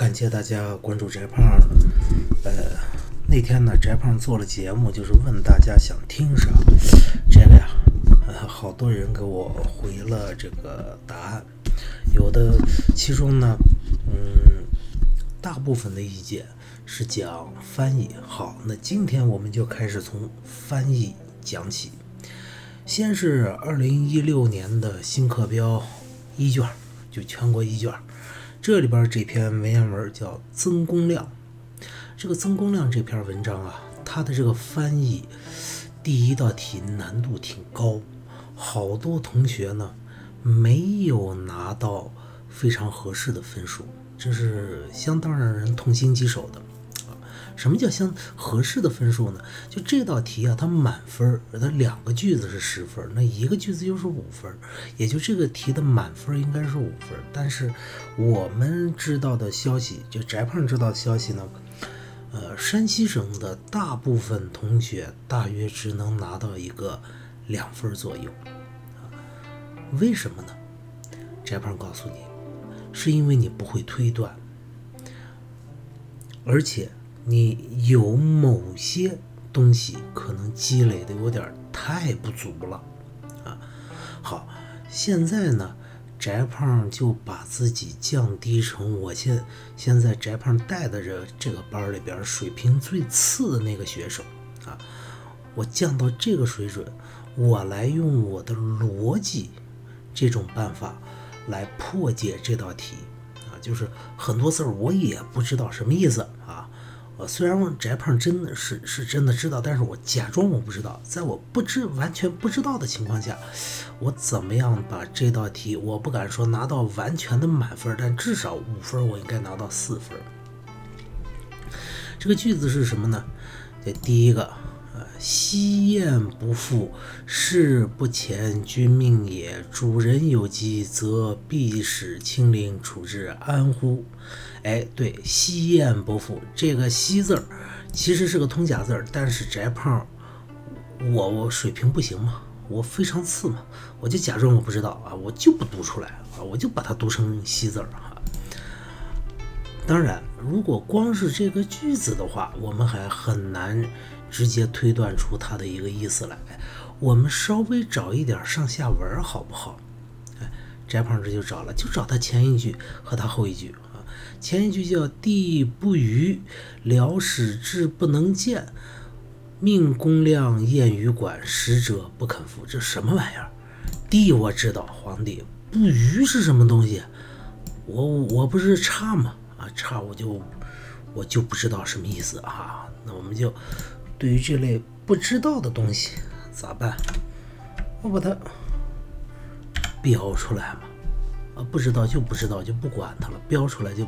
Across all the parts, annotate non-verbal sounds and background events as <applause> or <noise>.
感谢大家关注翟胖。呃，那天呢，翟胖做了节目，就是问大家想听啥。这个呀，呃，好多人给我回了这个答案，有的其中呢，嗯，大部分的意见是讲翻译。好，那今天我们就开始从翻译讲起。先是二零一六年的新课标一卷，就全国一卷。这里边这篇文言文叫“曾公亮”，这个“曾公亮”这篇文章啊，它的这个翻译第一道题难度挺高，好多同学呢没有拿到非常合适的分数，这是相当让人痛心疾首的。什么叫相合适的分数呢？就这道题啊，它满分儿，它两个句子是十分，那一个句子就是五分，也就这个题的满分应该是五分。但是我们知道的消息，就翟胖知道的消息呢，呃，山西省的大部分同学大约只能拿到一个两分左右。为什么呢？翟胖告诉你，是因为你不会推断，而且。你有某些东西可能积累的有点太不足了啊。好，现在呢，翟胖就把自己降低成我现现在翟胖带的这这个班里边水平最次的那个学生啊，我降到这个水准，我来用我的逻辑这种办法来破解这道题啊，就是很多字儿我也不知道什么意思啊。虽然问翟胖真的是是真的知道，但是我假装我不知道，在我不知完全不知道的情况下，我怎么样把这道题，我不敢说拿到完全的满分，但至少五分我应该拿到四分。这个句子是什么呢？这第一个，呃，夕宴不复，事不前，君命也。主人有疾，则必使亲临处置，安乎？哎，对，西燕不复这个西字儿，其实是个通假字儿，但是翟胖，我我水平不行嘛，我非常次嘛，我就假装我不知道啊，我就不读出来啊，我就把它读成西字儿哈。当然，如果光是这个句子的话，我们还很难直接推断出它的一个意思来。我们稍微找一点上下文好不好？哎，翟胖这就找了，就找他前一句和他后一句。前一句叫“地不愚，辽使至不能见，命公亮宴于馆，使者不肯赴。”这什么玩意儿？地我知道，皇帝不愚是什么东西？我我不是差吗？啊，差我就我就不知道什么意思啊。那我们就对于这类不知道的东西咋办？我把它标出来嘛。不知道就不知道，就不管它了。标出来就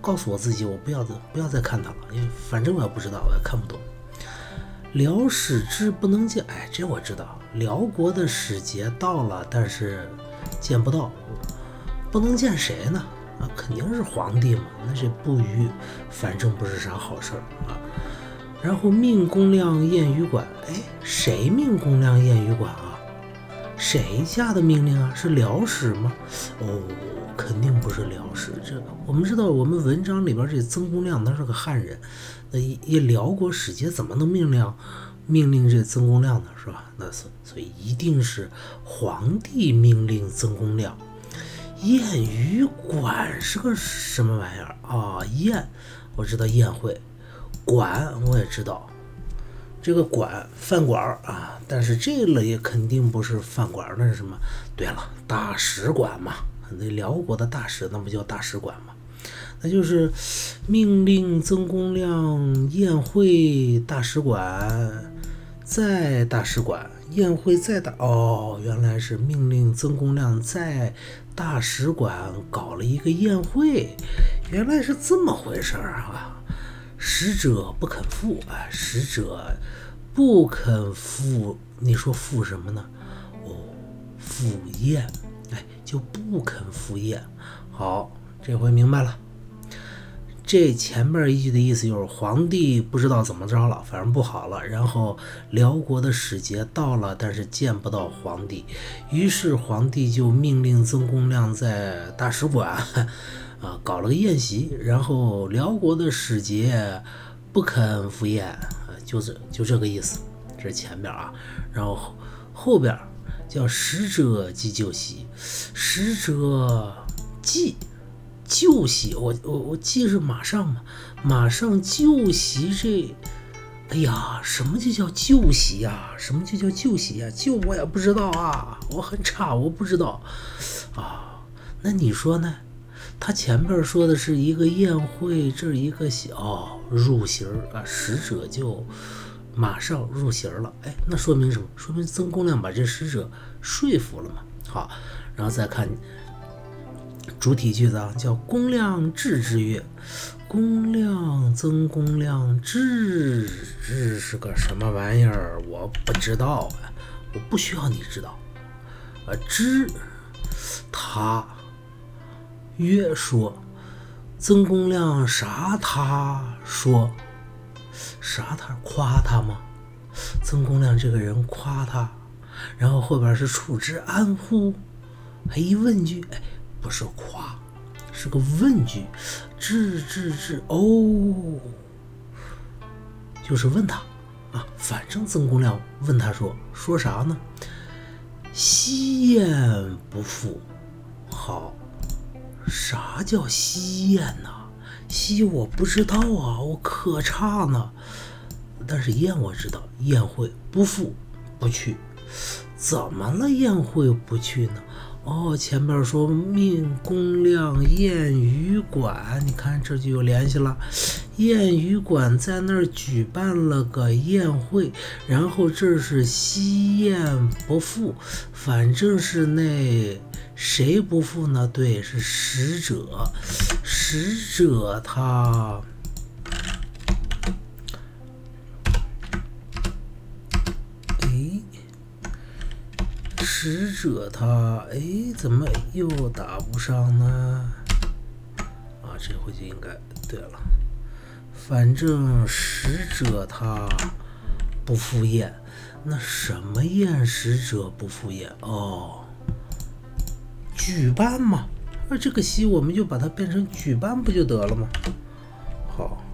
告诉我自己，我不要再不要再看它了，因为反正我也不知道，我也看不懂。辽使之不能见，哎，这我知道，辽国的使节到了，但是见不到，不能见谁呢？啊，肯定是皇帝嘛。那这不虞，反正不是啥好事儿啊。然后命公亮宴于馆，哎，谁命公亮宴于馆啊？谁下的命令啊？是辽史吗？哦，肯定不是辽史。这我们知道，我们文章里边这曾公亮他是个汉人，那一辽国使节怎么能命令命令这曾公亮呢？是吧？那所所以一定是皇帝命令曾公亮。宴于馆是个什么玩意儿啊？宴，我知道宴会，馆我也知道。这个馆饭馆啊，但是这个也肯定不是饭馆，那是什么？对了，大使馆嘛，那辽国的大使，那不叫大使馆吗？那就是命令曾公亮宴会大使馆，在大使馆宴会在大哦，原来是命令曾公亮在大使馆搞了一个宴会，原来是这么回事儿啊。使者不肯赴，哎，使者不肯赴，你说赴什么呢？哦，赴宴，哎，就不肯赴宴。好，这回明白了。这前面一句的意思就是皇帝不知道怎么着了，反正不好了。然后辽国的使节到了，但是见不到皇帝，于是皇帝就命令曾公亮在大使馆。啊，搞了个宴席，然后辽国的使节不肯赴宴，啊，就是就这个意思。这是前边啊，然后后边叫使者祭旧席，使者祭旧席，我我我祭是马上嘛，马上旧席这。哎呀，什么就叫旧席呀？什么就叫旧席呀？旧我也不知道啊，我很差，我不知道啊。那你说呢？他前边说的是一个宴会，这一个小入席啊，使者就马上入席了。哎，那说明什么？说明曾公亮把这使者说服了嘛。好，然后再看主体句子啊，叫公亮至之曰。公亮，曾公亮，知知是个什么玩意儿？我不知道啊，我不需要你知道。啊，知他曰说，曾公亮啥？他说啥？他夸他吗？曾公亮这个人夸他，然后后边是处之安乎？还一问句，哎，不是夸。是个问句，治治治哦，就是问他啊。反正曾公亮问他说说啥呢？西宴不复好，啥叫西宴呢？西我不知道啊，我可差呢。但是宴我知道，宴会不复不去，怎么了？宴会不去呢？哦，前面说命公亮宴鱼馆，你看这就有联系了。宴鱼馆在那儿举办了个宴会，然后这是西宴不赴，反正是那谁不赴呢？对，是使者，使者他。使者他哎，怎么又打不上呢？啊，这回就应该对了。反正使者他不赴宴，那什么宴？使者不赴宴哦，举办嘛。那这个戏我们就把它变成举办不就得了吗？好，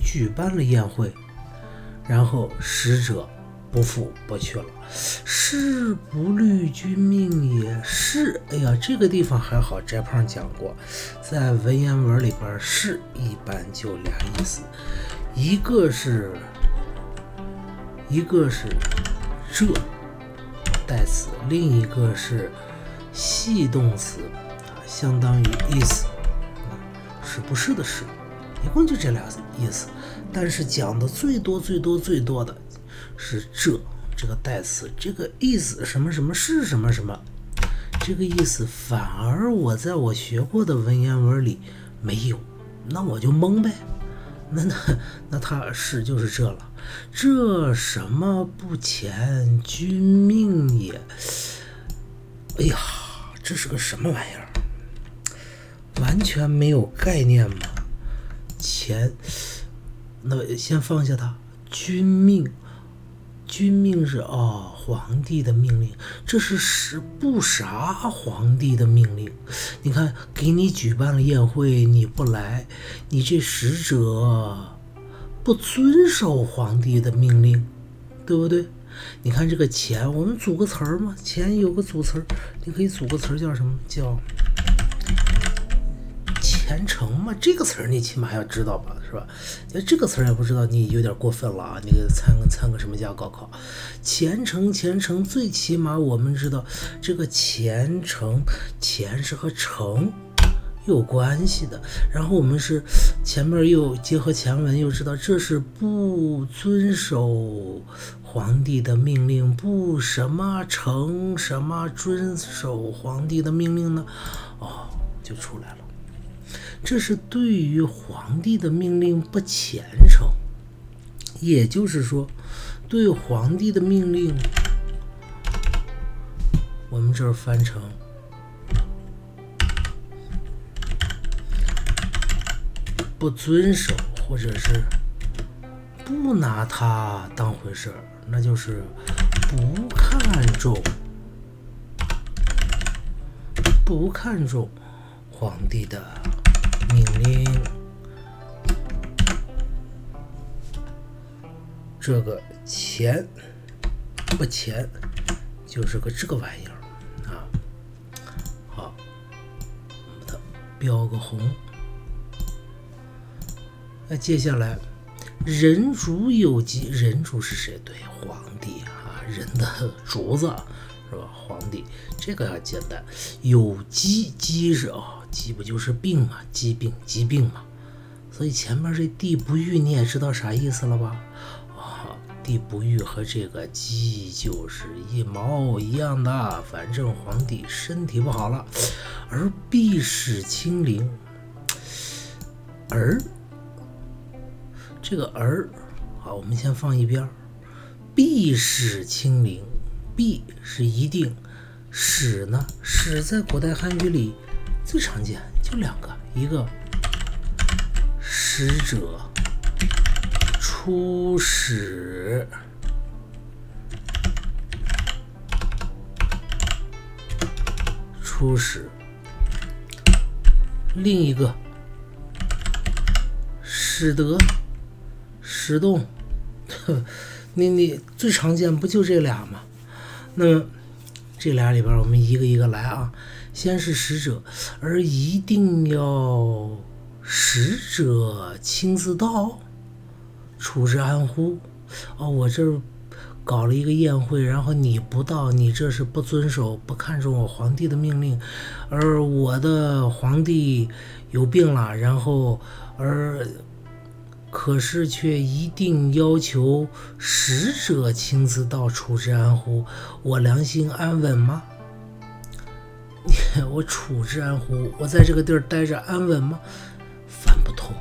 举办了宴会，然后使者。不赴不去了，是不虑君命也是。哎呀，这个地方还好，翟胖讲过，在文言文里边，是一般就俩意思，一个是，一个是这代词，另一个是系动词，相当于 is，，是不是的是，一共就这俩意思。但是讲的最多最多最多的。是这这个代词，这个 is 什么什么是什么什么，这个意思反而我在我学过的文言文里没有，那我就懵呗。那那那他是就是这了，这什么不前君命也？哎呀，这是个什么玩意儿？完全没有概念吗？前，那先放下它，君命。君命是哦，皇帝的命令，这是使不啥皇帝的命令。你看，给你举办了宴会，你不来，你这使者不遵守皇帝的命令，对不对？你看这个钱，我们组个词儿嘛，钱有个组词儿，你可以组个词儿叫什么？叫。虔诚嘛，这个词儿你起码要知道吧，是吧？那这个词儿也不知道，你有点过分了啊！你给参个参个什么加高考？虔诚，虔诚，最起码我们知道这个虔诚，虔是和诚有关系的。然后我们是前面又结合前文，又知道这是不遵守皇帝的命令，不什么诚什么遵守皇帝的命令呢？哦，就出来了。这是对于皇帝的命令不虔诚，也就是说，对皇帝的命令，我们这儿翻成不遵守，或者是不拿他当回事儿，那就是不看重，不看重。皇帝的命令。这个钱不钱，就是个这个玩意儿啊。好，把它标个红。那接下来，人主有疾，人主是谁？对，皇帝啊，人的主子是吧？皇帝这个要简单。有疾，疾是哦，疾不就是病嘛？疾病，疾病嘛。所以前面这地不愈，你也知道啥意思了吧？啊地不愈和这个鸡就是一毛一样的，反正皇帝身体不好了，而必使清零。而这个儿，好，我们先放一边儿。必使清零，必是一定，使呢？使在古代汉语里最常见就两个，一个使者。出使，出使。另一个，使得，使动。<laughs> 你你最常见不就这俩吗？那么这俩里边，我们一个一个来啊。先是使者，而一定要使者亲自到。处之安乎？哦，我这搞了一个宴会，然后你不到，你这是不遵守、不看重我皇帝的命令，而我的皇帝有病了，然后而可是却一定要求使者亲自到处之安乎？我良心安稳吗？<laughs> 我处之安乎？我在这个地儿待着安稳吗？翻不通，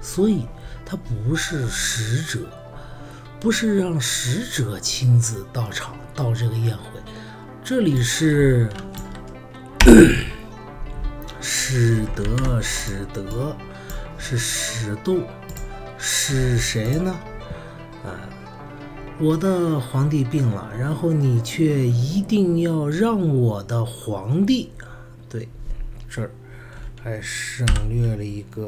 所以。他不是使者，不是让使者亲自到场到这个宴会，这里是 <coughs> 使得使得是使动，是谁呢？啊，我的皇帝病了，然后你却一定要让我的皇帝，对，这儿还省略了一个。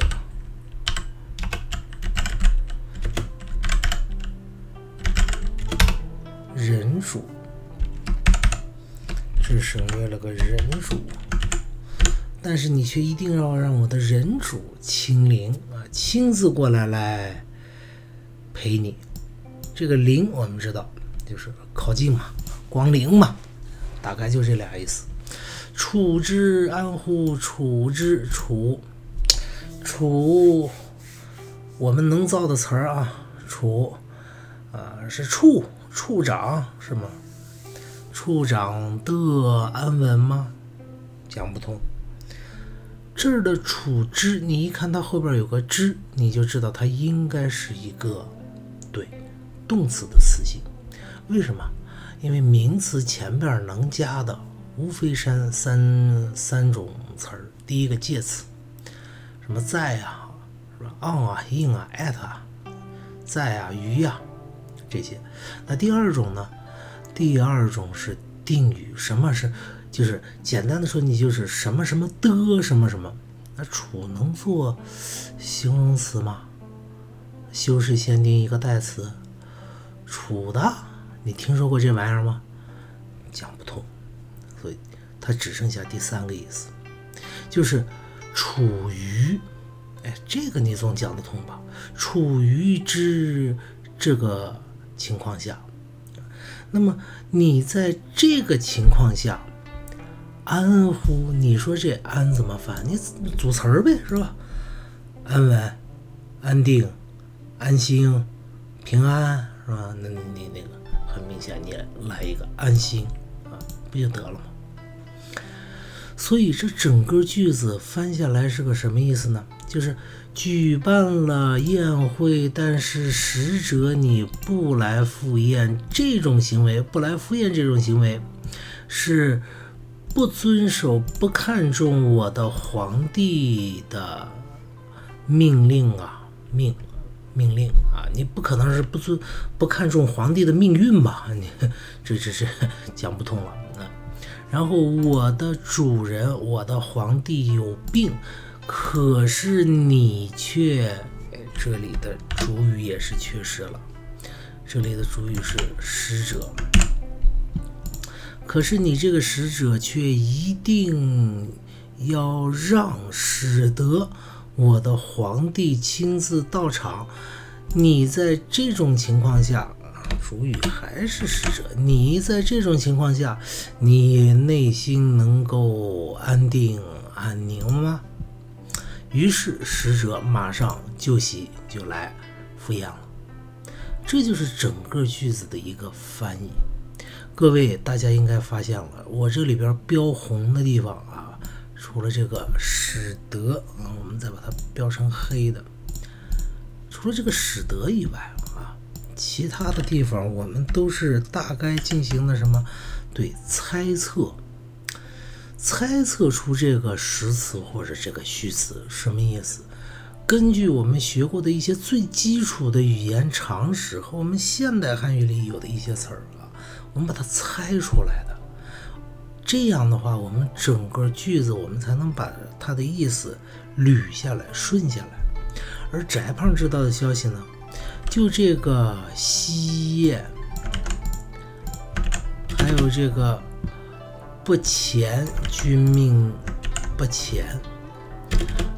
人主，这省略了个人主，但是你却一定要让我的人主清零，亲自过来来陪你。这个临我们知道就是靠近嘛，光临嘛，大概就这俩意思。处之安乎？处之处处，我们能造的词儿啊，处啊是处。处长是吗？处长的安稳吗？讲不通。这儿的处之，你一看它后边有个之，你就知道它应该是一个对动词的词性。为什么？因为名词前边能加的无非三三三种词儿。第一个介词，什么在啊，是吧？on 啊，in 啊，at 啊，在啊，于呀。这些，那第二种呢？第二种是定语，什么是？就是简单的说，你就是什么什么的什么什么。那楚能做形容词吗？修饰限定一个代词，楚的，你听说过这玩意儿吗？讲不通，所以它只剩下第三个意思，就是处于。哎，这个你总讲得通吧？处于之这个。情况下，那么你在这个情况下，安乎？你说这安怎么翻？你组词儿呗，是吧？安稳、安定、安心、平安，是吧？那你那个很明显，你来一个安心啊，不就得了吗？所以这整个句子翻下来是个什么意思呢？就是举办了宴会，但是使者你不来赴宴，这种行为不来赴宴，这种行为是不遵守、不看重我的皇帝的命令啊，命命令啊，你不可能是不尊、不看重皇帝的命运吧？你 <laughs> 这这这 <laughs> 讲不通了啊。然后我的主人，我的皇帝有病，可是你却，这里的主语也是缺失了。这里的主语是使者，可是你这个使者却一定要让使得我的皇帝亲自到场。你在这种情况下，主语还是使者。你在这种情况下，你内心能够安定安宁吗？于是使者马上就席就来赴宴了。这就是整个句子的一个翻译。各位，大家应该发现了，我这里边标红的地方啊，除了这个使得，啊，我们再把它标成黑的。除了这个使得以外啊，其他的地方我们都是大概进行的什么？对，猜测，猜测出这个实词或者这个虚词什么意思？根据我们学过的一些最基础的语言常识和我们现代汉语里有的一些词儿我们把它猜出来的。这样的话，我们整个句子我们才能把它的意思捋下来、顺下来。而翟胖知道的消息呢，就这个西宴，还有这个不前君命不前。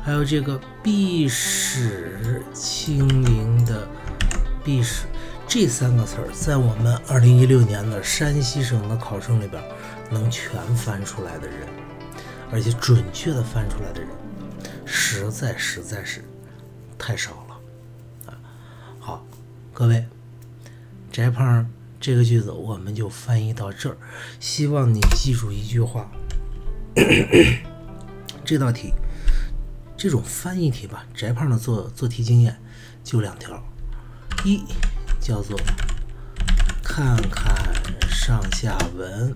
还有这个“必使清零”的“必使”这三个词儿，在我们二零一六年的山西省的考生里边，能全翻出来的人，而且准确的翻出来的人，实在实在是太少了啊！好，各位，翟胖这个句子我们就翻译到这儿，希望你记住一句话，<coughs> 这道题。这种翻译题吧，翟胖的做做题经验就两条，一叫做看看上下文，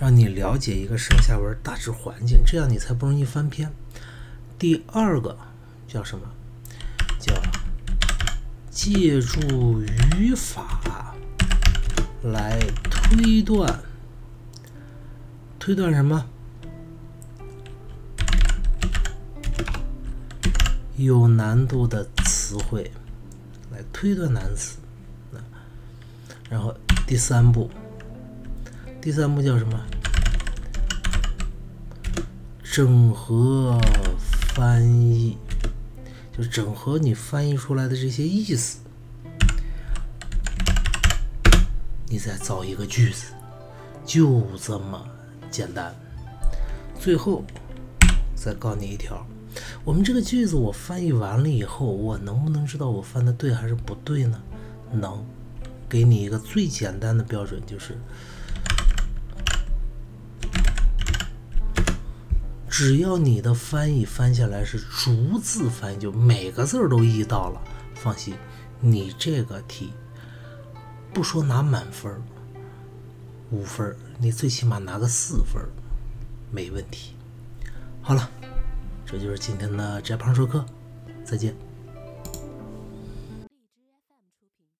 让你了解一个上下文大致环境，这样你才不容易翻篇。第二个叫什么？叫借助语法来推断，推断什么？有难度的词汇来推断难词，然后第三步，第三步叫什么？整合翻译，就整合你翻译出来的这些意思，你再造一个句子，就这么简单。最后再告你一条。我们这个句子我翻译完了以后，我能不能知道我翻的对还是不对呢？能，给你一个最简单的标准，就是只要你的翻译翻下来是逐字翻译，就每个字儿都译到了，放心，你这个题不说拿满分五分你最起码拿个四分没问题。好了。这就是今天的翟胖说课，再见。